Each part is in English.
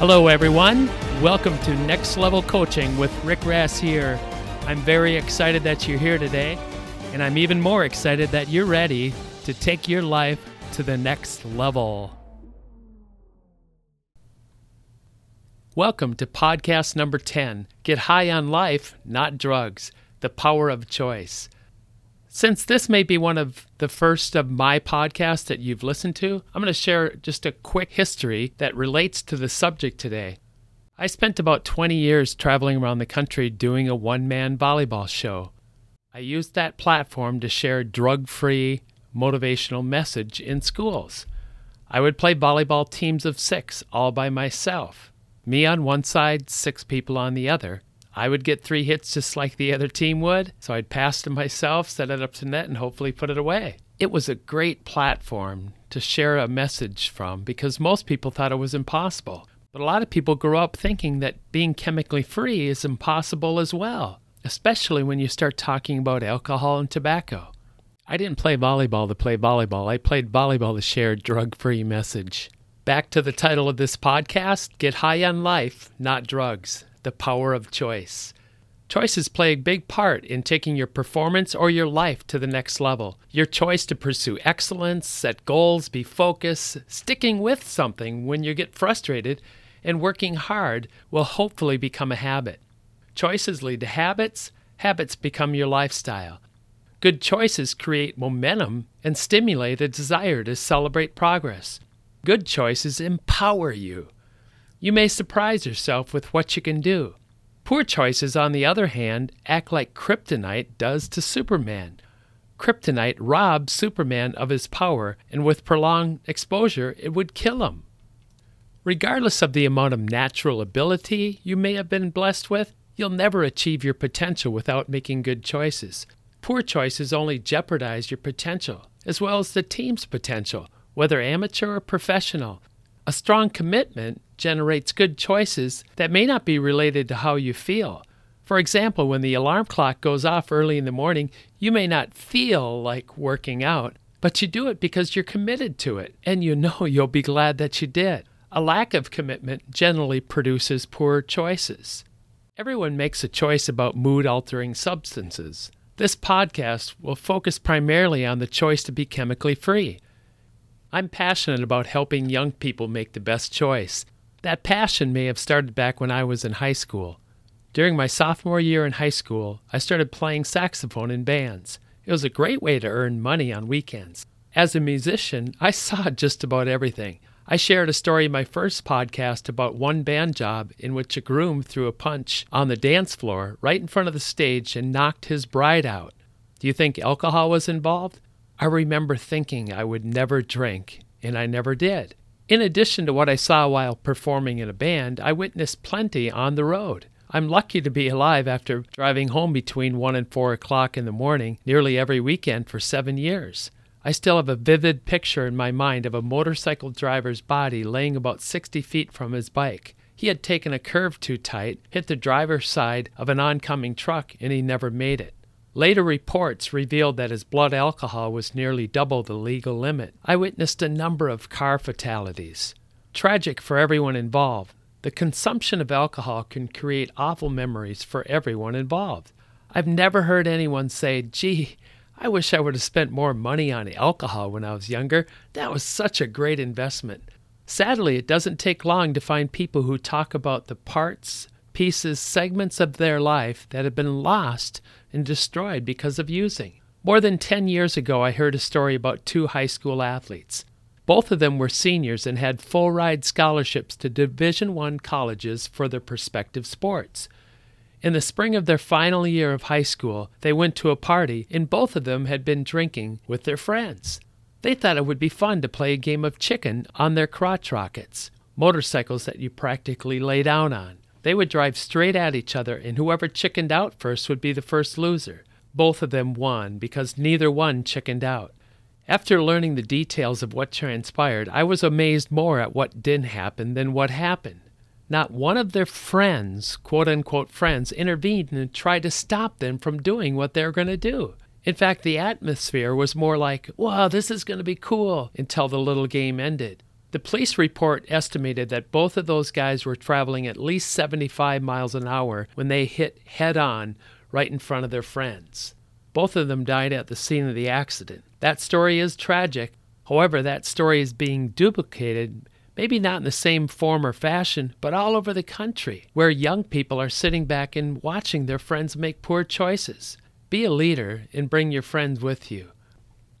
Hello, everyone. Welcome to Next Level Coaching with Rick Rassier. I'm very excited that you're here today, and I'm even more excited that you're ready to take your life to the next level. Welcome to podcast number 10 Get High on Life, Not Drugs The Power of Choice. Since this may be one of the first of my podcasts that you've listened to, I'm going to share just a quick history that relates to the subject today. I spent about 20 years traveling around the country doing a one man volleyball show. I used that platform to share drug free motivational message in schools. I would play volleyball teams of six all by myself. Me on one side, six people on the other. I would get three hits just like the other team would, so I'd pass to myself, set it up to net, and hopefully put it away. It was a great platform to share a message from because most people thought it was impossible. But a lot of people grew up thinking that being chemically free is impossible as well, especially when you start talking about alcohol and tobacco. I didn't play volleyball to play volleyball, I played volleyball to share a drug free message. Back to the title of this podcast Get High on Life, Not Drugs the power of choice. Choices play a big part in taking your performance or your life to the next level. Your choice to pursue excellence, set goals, be focused, sticking with something when you get frustrated, and working hard will hopefully become a habit. Choices lead to habits, habits become your lifestyle. Good choices create momentum and stimulate a desire to celebrate progress. Good choices empower you. You may surprise yourself with what you can do. Poor choices, on the other hand, act like kryptonite does to Superman. Kryptonite robs Superman of his power, and with prolonged exposure, it would kill him. Regardless of the amount of natural ability you may have been blessed with, you'll never achieve your potential without making good choices. Poor choices only jeopardize your potential, as well as the team's potential, whether amateur or professional. A strong commitment generates good choices that may not be related to how you feel. For example, when the alarm clock goes off early in the morning, you may not feel like working out, but you do it because you're committed to it, and you know you'll be glad that you did. A lack of commitment generally produces poor choices. Everyone makes a choice about mood altering substances. This podcast will focus primarily on the choice to be chemically free. I'm passionate about helping young people make the best choice. That passion may have started back when I was in high school. During my sophomore year in high school, I started playing saxophone in bands. It was a great way to earn money on weekends. As a musician, I saw just about everything. I shared a story in my first podcast about one band job in which a groom threw a punch on the dance floor right in front of the stage and knocked his bride out. Do you think alcohol was involved? I remember thinking I would never drink, and I never did. In addition to what I saw while performing in a band, I witnessed plenty on the road. I'm lucky to be alive after driving home between 1 and 4 o'clock in the morning nearly every weekend for seven years. I still have a vivid picture in my mind of a motorcycle driver's body laying about 60 feet from his bike. He had taken a curve too tight, hit the driver's side of an oncoming truck, and he never made it. Later reports revealed that his blood alcohol was nearly double the legal limit. I witnessed a number of car fatalities. Tragic for everyone involved. The consumption of alcohol can create awful memories for everyone involved. I've never heard anyone say, gee, I wish I would have spent more money on alcohol when I was younger. That was such a great investment. Sadly, it doesn't take long to find people who talk about the parts, pieces, segments of their life that have been lost and destroyed because of using. More than 10 years ago, I heard a story about two high school athletes. Both of them were seniors and had full ride scholarships to Division I colleges for their prospective sports. In the spring of their final year of high school, they went to a party, and both of them had been drinking with their friends. They thought it would be fun to play a game of chicken on their crotch rockets, motorcycles that you practically lay down on. They would drive straight at each other, and whoever chickened out first would be the first loser. Both of them won because neither one chickened out. After learning the details of what transpired, I was amazed more at what didn't happen than what happened. Not one of their friends, quote unquote friends, intervened and tried to stop them from doing what they were going to do. In fact, the atmosphere was more like, wow, this is going to be cool, until the little game ended. The police report estimated that both of those guys were traveling at least 75 miles an hour when they hit head on right in front of their friends. Both of them died at the scene of the accident. That story is tragic. However, that story is being duplicated, maybe not in the same form or fashion, but all over the country, where young people are sitting back and watching their friends make poor choices. Be a leader and bring your friends with you.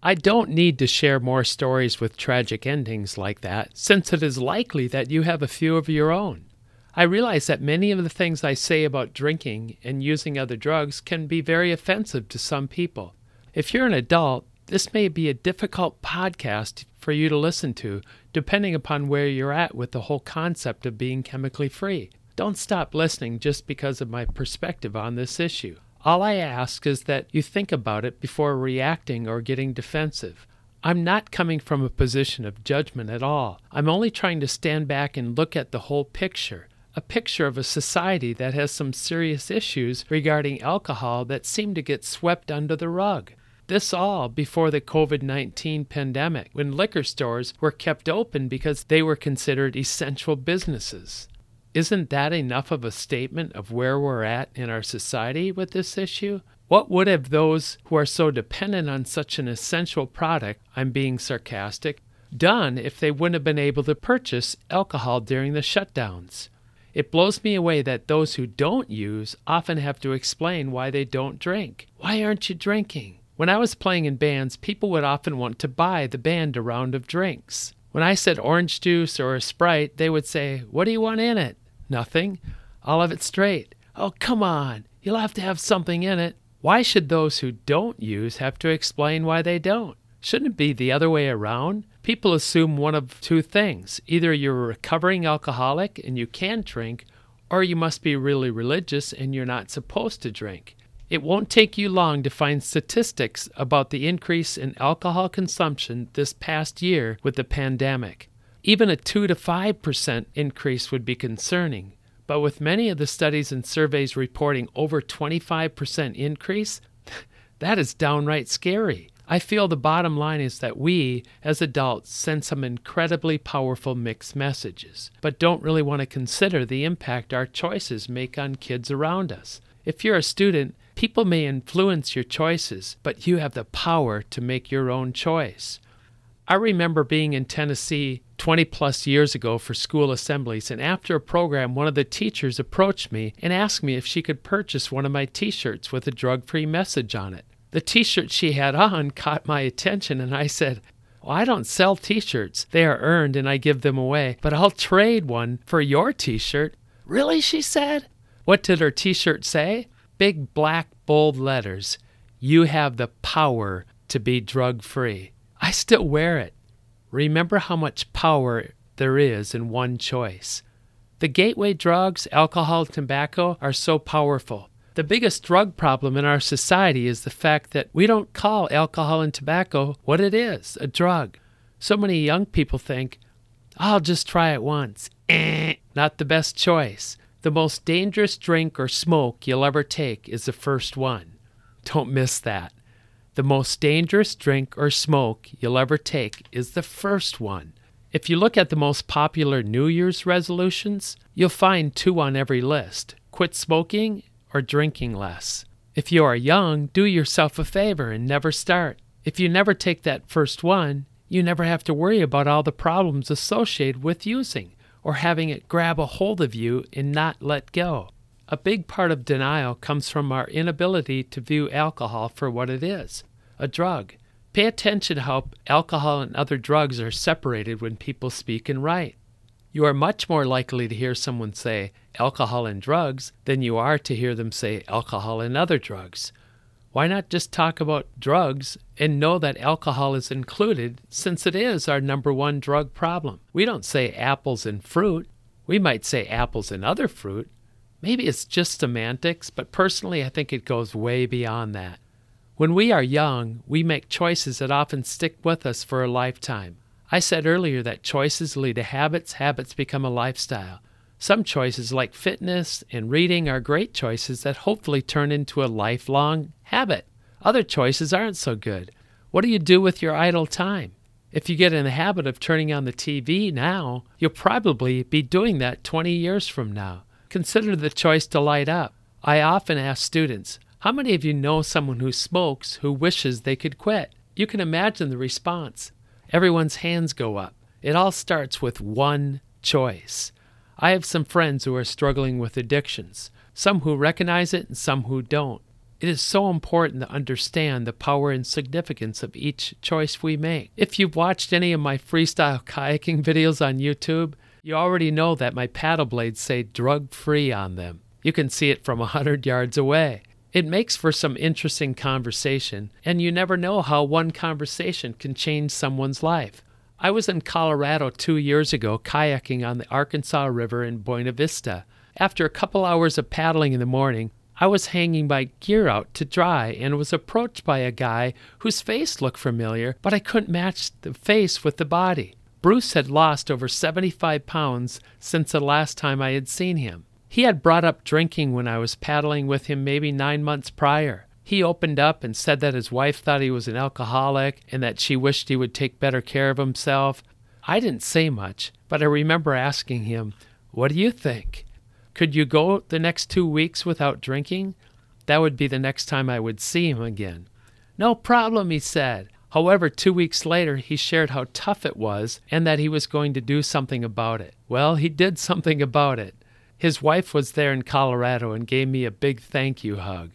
I don't need to share more stories with tragic endings like that, since it is likely that you have a few of your own. I realize that many of the things I say about drinking and using other drugs can be very offensive to some people. If you're an adult, this may be a difficult podcast for you to listen to, depending upon where you're at with the whole concept of being chemically free. Don't stop listening just because of my perspective on this issue. All I ask is that you think about it before reacting or getting defensive. I'm not coming from a position of judgment at all. I'm only trying to stand back and look at the whole picture. A picture of a society that has some serious issues regarding alcohol that seem to get swept under the rug. This all before the COVID 19 pandemic, when liquor stores were kept open because they were considered essential businesses. Isn't that enough of a statement of where we're at in our society with this issue? What would have those who are so dependent on such an essential product, I'm being sarcastic, done if they wouldn't have been able to purchase alcohol during the shutdowns? It blows me away that those who don't use often have to explain why they don't drink. Why aren't you drinking? When I was playing in bands, people would often want to buy the band a round of drinks. When I said orange juice or a Sprite, they would say, What do you want in it? Nothing. I'll have it straight. Oh, come on. You'll have to have something in it. Why should those who don't use have to explain why they don't? Shouldn't it be the other way around? People assume one of two things either you're a recovering alcoholic and you can drink, or you must be really religious and you're not supposed to drink. It won't take you long to find statistics about the increase in alcohol consumption this past year with the pandemic. Even a 2 to 5% increase would be concerning, but with many of the studies and surveys reporting over 25% increase, that is downright scary. I feel the bottom line is that we, as adults, send some incredibly powerful mixed messages, but don't really want to consider the impact our choices make on kids around us. If you're a student, people may influence your choices, but you have the power to make your own choice. I remember being in Tennessee 20 plus years ago for school assemblies, and after a program, one of the teachers approached me and asked me if she could purchase one of my t shirts with a drug free message on it. The t shirt she had on caught my attention, and I said, well, I don't sell t shirts. They are earned and I give them away, but I'll trade one for your t shirt. Really? She said. What did her t shirt say? Big black bold letters. You have the power to be drug free. I still wear it. Remember how much power there is in one choice. The gateway drugs, alcohol, tobacco are so powerful. The biggest drug problem in our society is the fact that we don't call alcohol and tobacco what it is a drug. So many young people think, I'll just try it once. Eh, not the best choice. The most dangerous drink or smoke you'll ever take is the first one. Don't miss that. The most dangerous drink or smoke you'll ever take is the first one. If you look at the most popular New Year's resolutions, you'll find two on every list quit smoking or drinking less. If you are young, do yourself a favor and never start. If you never take that first one, you never have to worry about all the problems associated with using or having it grab a hold of you and not let go. A big part of denial comes from our inability to view alcohol for what it is a drug. Pay attention to how alcohol and other drugs are separated when people speak and write. You are much more likely to hear someone say alcohol and drugs than you are to hear them say alcohol and other drugs. Why not just talk about drugs and know that alcohol is included since it is our number one drug problem? We don't say apples and fruit. We might say apples and other fruit, Maybe it's just semantics, but personally, I think it goes way beyond that. When we are young, we make choices that often stick with us for a lifetime. I said earlier that choices lead to habits, habits become a lifestyle. Some choices, like fitness and reading, are great choices that hopefully turn into a lifelong habit. Other choices aren't so good. What do you do with your idle time? If you get in the habit of turning on the TV now, you'll probably be doing that 20 years from now. Consider the choice to light up. I often ask students, how many of you know someone who smokes who wishes they could quit? You can imagine the response. Everyone's hands go up. It all starts with one choice. I have some friends who are struggling with addictions, some who recognize it and some who don't. It is so important to understand the power and significance of each choice we make. If you've watched any of my freestyle kayaking videos on YouTube, you already know that my paddle blades say drug free on them. You can see it from a 100 yards away. It makes for some interesting conversation, and you never know how one conversation can change someone's life. I was in Colorado two years ago kayaking on the Arkansas River in Buena Vista. After a couple hours of paddling in the morning, I was hanging my gear out to dry and was approached by a guy whose face looked familiar, but I couldn't match the face with the body. Bruce had lost over 75 pounds since the last time I had seen him. He had brought up drinking when I was paddling with him maybe nine months prior. He opened up and said that his wife thought he was an alcoholic and that she wished he would take better care of himself. I didn't say much, but I remember asking him, What do you think? Could you go the next two weeks without drinking? That would be the next time I would see him again. No problem, he said. However, two weeks later, he shared how tough it was and that he was going to do something about it. Well, he did something about it. His wife was there in Colorado and gave me a big thank you hug.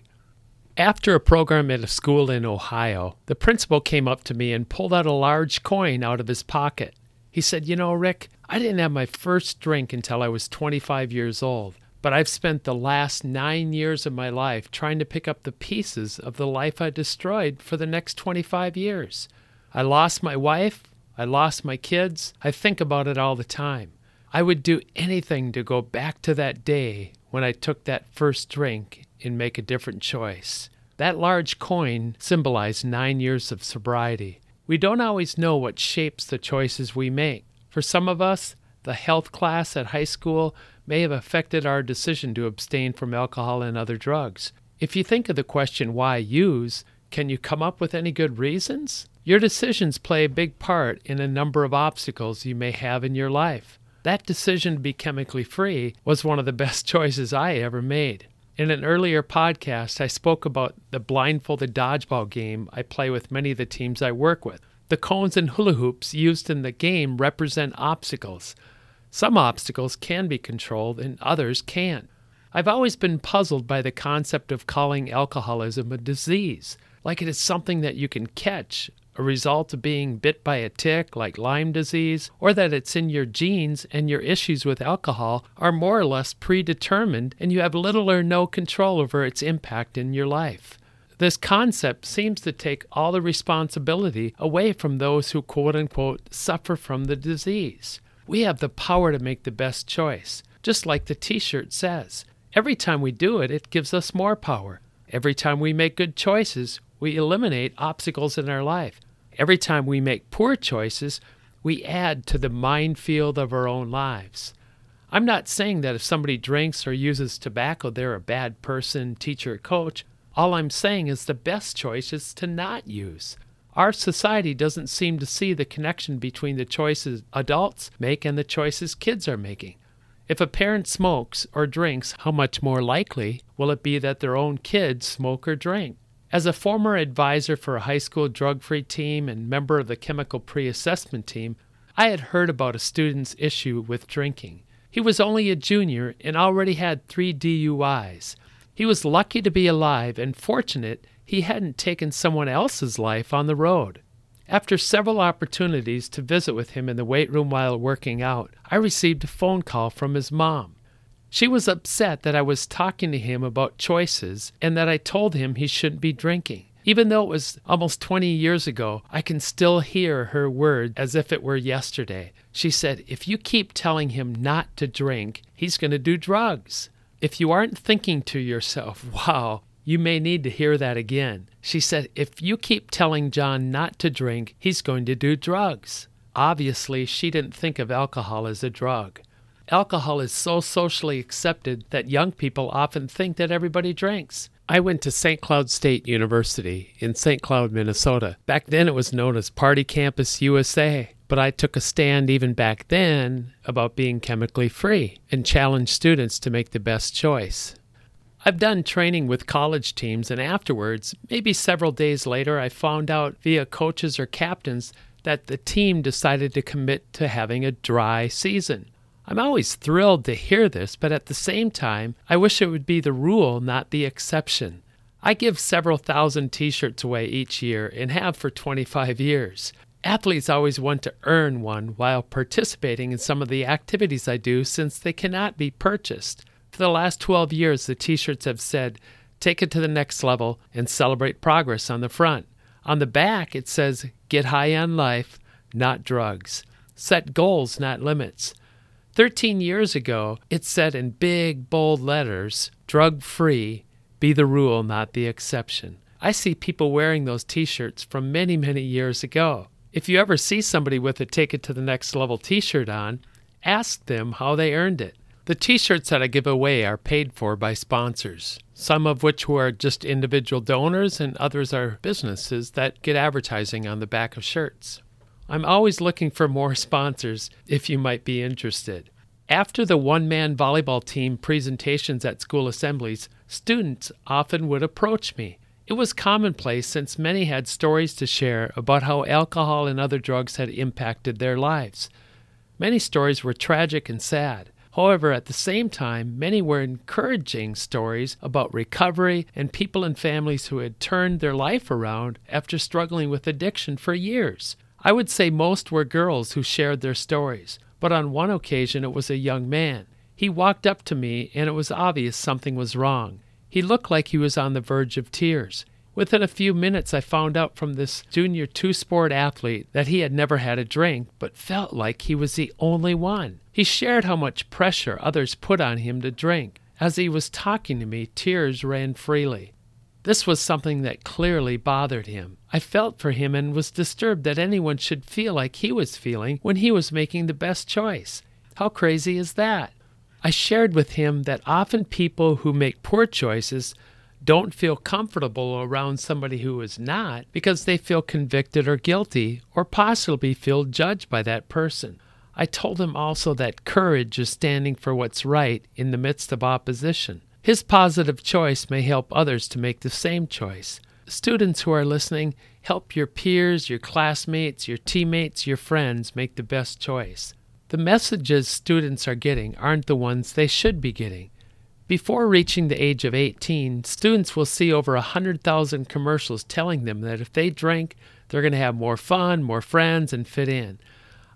After a program at a school in Ohio, the principal came up to me and pulled out a large coin out of his pocket. He said, You know, Rick, I didn't have my first drink until I was 25 years old, but I've spent the last nine years of my life trying to pick up the pieces of the life I destroyed for the next 25 years. I lost my wife. I lost my kids. I think about it all the time. I would do anything to go back to that day when I took that first drink and make a different choice. That large coin symbolized nine years of sobriety. We don't always know what shapes the choices we make. For some of us, the health class at high school may have affected our decision to abstain from alcohol and other drugs. If you think of the question, why use, can you come up with any good reasons? Your decisions play a big part in a number of obstacles you may have in your life. That decision to be chemically free was one of the best choices I ever made. In an earlier podcast, I spoke about the blindfolded dodgeball game I play with many of the teams I work with. The cones and hula hoops used in the game represent obstacles. Some obstacles can be controlled and others can't. I've always been puzzled by the concept of calling alcoholism a disease, like it is something that you can catch a result of being bit by a tick like Lyme disease, or that it's in your genes and your issues with alcohol are more or less predetermined and you have little or no control over its impact in your life. This concept seems to take all the responsibility away from those who quote unquote suffer from the disease. We have the power to make the best choice, just like the t shirt says. Every time we do it, it gives us more power. Every time we make good choices, we eliminate obstacles in our life. Every time we make poor choices, we add to the minefield of our own lives. I'm not saying that if somebody drinks or uses tobacco, they're a bad person, teacher, or coach. All I'm saying is the best choice is to not use. Our society doesn't seem to see the connection between the choices adults make and the choices kids are making. If a parent smokes or drinks, how much more likely will it be that their own kids smoke or drink? As a former advisor for a high school drug free team and member of the chemical pre assessment team, I had heard about a student's issue with drinking. He was only a junior and already had three DUIs. He was lucky to be alive and fortunate he hadn't taken someone else's life on the road. After several opportunities to visit with him in the weight room while working out, I received a phone call from his mom. She was upset that I was talking to him about choices and that I told him he shouldn't be drinking. Even though it was almost 20 years ago, I can still hear her words as if it were yesterday. She said, If you keep telling him not to drink, he's going to do drugs. If you aren't thinking to yourself, wow, you may need to hear that again. She said, If you keep telling John not to drink, he's going to do drugs. Obviously, she didn't think of alcohol as a drug. Alcohol is so socially accepted that young people often think that everybody drinks. I went to St. Cloud State University in St. Cloud, Minnesota. Back then it was known as Party Campus USA, but I took a stand even back then about being chemically free and challenged students to make the best choice. I've done training with college teams, and afterwards, maybe several days later, I found out via coaches or captains that the team decided to commit to having a dry season. I'm always thrilled to hear this, but at the same time, I wish it would be the rule, not the exception. I give several thousand t shirts away each year and have for 25 years. Athletes always want to earn one while participating in some of the activities I do since they cannot be purchased. For the last 12 years, the t shirts have said, Take it to the next level and celebrate progress on the front. On the back, it says, Get high on life, not drugs. Set goals, not limits. 13 years ago, it said in big, bold letters, drug free, be the rule, not the exception. I see people wearing those t shirts from many, many years ago. If you ever see somebody with a Take It to the Next Level t shirt on, ask them how they earned it. The t shirts that I give away are paid for by sponsors, some of which are just individual donors, and others are businesses that get advertising on the back of shirts. I'm always looking for more sponsors if you might be interested. After the one man volleyball team presentations at school assemblies, students often would approach me. It was commonplace since many had stories to share about how alcohol and other drugs had impacted their lives. Many stories were tragic and sad. However, at the same time, many were encouraging stories about recovery and people and families who had turned their life around after struggling with addiction for years. I would say most were girls who shared their stories, but on one occasion it was a young man. He walked up to me, and it was obvious something was wrong. He looked like he was on the verge of tears. Within a few minutes, I found out from this junior two sport athlete that he had never had a drink, but felt like he was the only one. He shared how much pressure others put on him to drink. As he was talking to me, tears ran freely. This was something that clearly bothered him. I felt for him and was disturbed that anyone should feel like he was feeling when he was making the best choice. How crazy is that? I shared with him that often people who make poor choices don't feel comfortable around somebody who is not because they feel convicted or guilty or possibly feel judged by that person. I told him also that courage is standing for what's right in the midst of opposition. His positive choice may help others to make the same choice. Students who are listening, help your peers, your classmates, your teammates, your friends make the best choice. The messages students are getting aren't the ones they should be getting. Before reaching the age of 18, students will see over 100,000 commercials telling them that if they drink, they're going to have more fun, more friends, and fit in.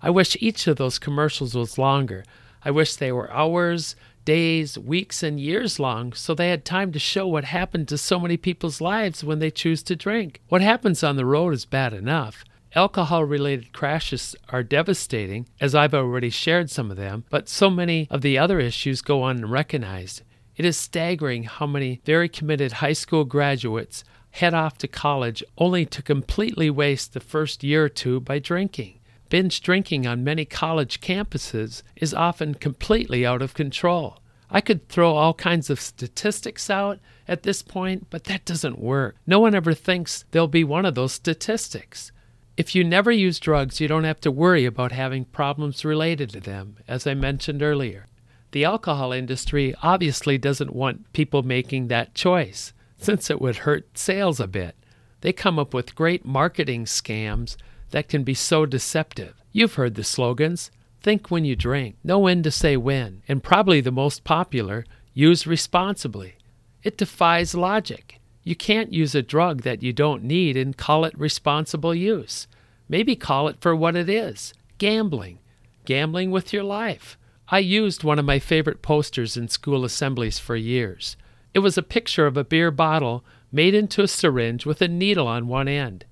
I wish each of those commercials was longer. I wish they were hours, days, weeks, and years long, so they had time to show what happened to so many people's lives when they choose to drink. What happens on the road is bad enough. Alcohol related crashes are devastating, as I've already shared some of them, but so many of the other issues go unrecognized. It is staggering how many very committed high school graduates head off to college only to completely waste the first year or two by drinking. Binge drinking on many college campuses is often completely out of control. I could throw all kinds of statistics out at this point, but that doesn't work. No one ever thinks they'll be one of those statistics. If you never use drugs, you don't have to worry about having problems related to them, as I mentioned earlier. The alcohol industry obviously doesn't want people making that choice, since it would hurt sales a bit. They come up with great marketing scams that can be so deceptive. You've heard the slogans think when you drink, know when to say when, and probably the most popular, use responsibly. It defies logic. You can't use a drug that you don't need and call it responsible use. Maybe call it for what it is gambling. Gambling with your life. I used one of my favorite posters in school assemblies for years. It was a picture of a beer bottle made into a syringe with a needle on one end.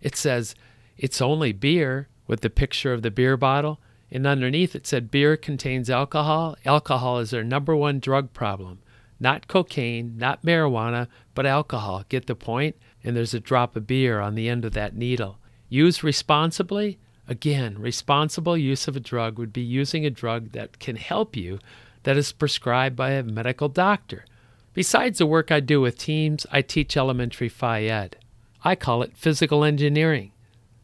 It says, it's only beer with the picture of the beer bottle. And underneath it said beer contains alcohol. Alcohol is their number one drug problem. Not cocaine, not marijuana, but alcohol. Get the point? And there's a drop of beer on the end of that needle. Use responsibly? Again, responsible use of a drug would be using a drug that can help you that is prescribed by a medical doctor. Besides the work I do with teams, I teach elementary phy ed. I call it physical engineering.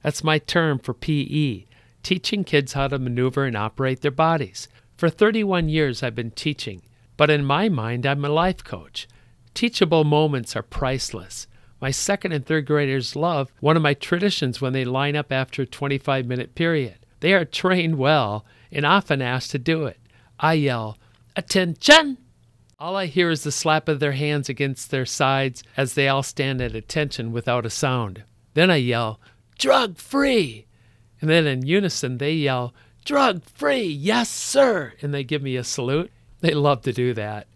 That's my term for PE, teaching kids how to maneuver and operate their bodies. For 31 years, I've been teaching, but in my mind, I'm a life coach. Teachable moments are priceless. My second and third graders love one of my traditions when they line up after a 25 minute period. They are trained well and often asked to do it. I yell, Attention! All I hear is the slap of their hands against their sides as they all stand at attention without a sound. Then I yell, Drug free! And then in unison they yell, Drug free! Yes, sir! And they give me a salute. They love to do that.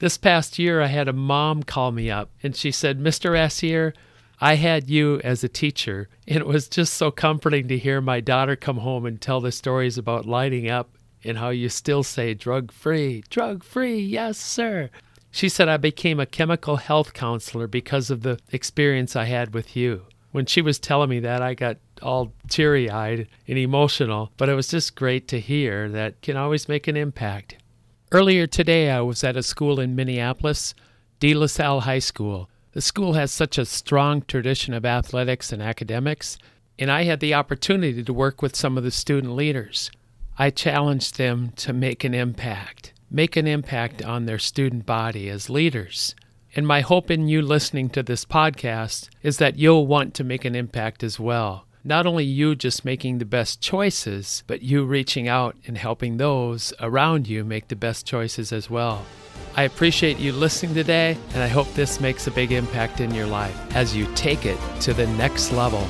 This past year, I had a mom call me up and she said, Mr. Rassier, I had you as a teacher, and it was just so comforting to hear my daughter come home and tell the stories about lighting up and how you still say drug free, drug free, yes, sir. She said I became a chemical health counselor because of the experience I had with you. When she was telling me that, I got all teary eyed and emotional, but it was just great to hear that can always make an impact. Earlier today, I was at a school in Minneapolis, De La Salle High School. The school has such a strong tradition of athletics and academics, and I had the opportunity to work with some of the student leaders. I challenged them to make an impact, make an impact on their student body as leaders. And my hope in you listening to this podcast is that you'll want to make an impact as well not only you just making the best choices, but you reaching out and helping those around you make the best choices as well. I appreciate you listening today, and I hope this makes a big impact in your life as you take it to the next level.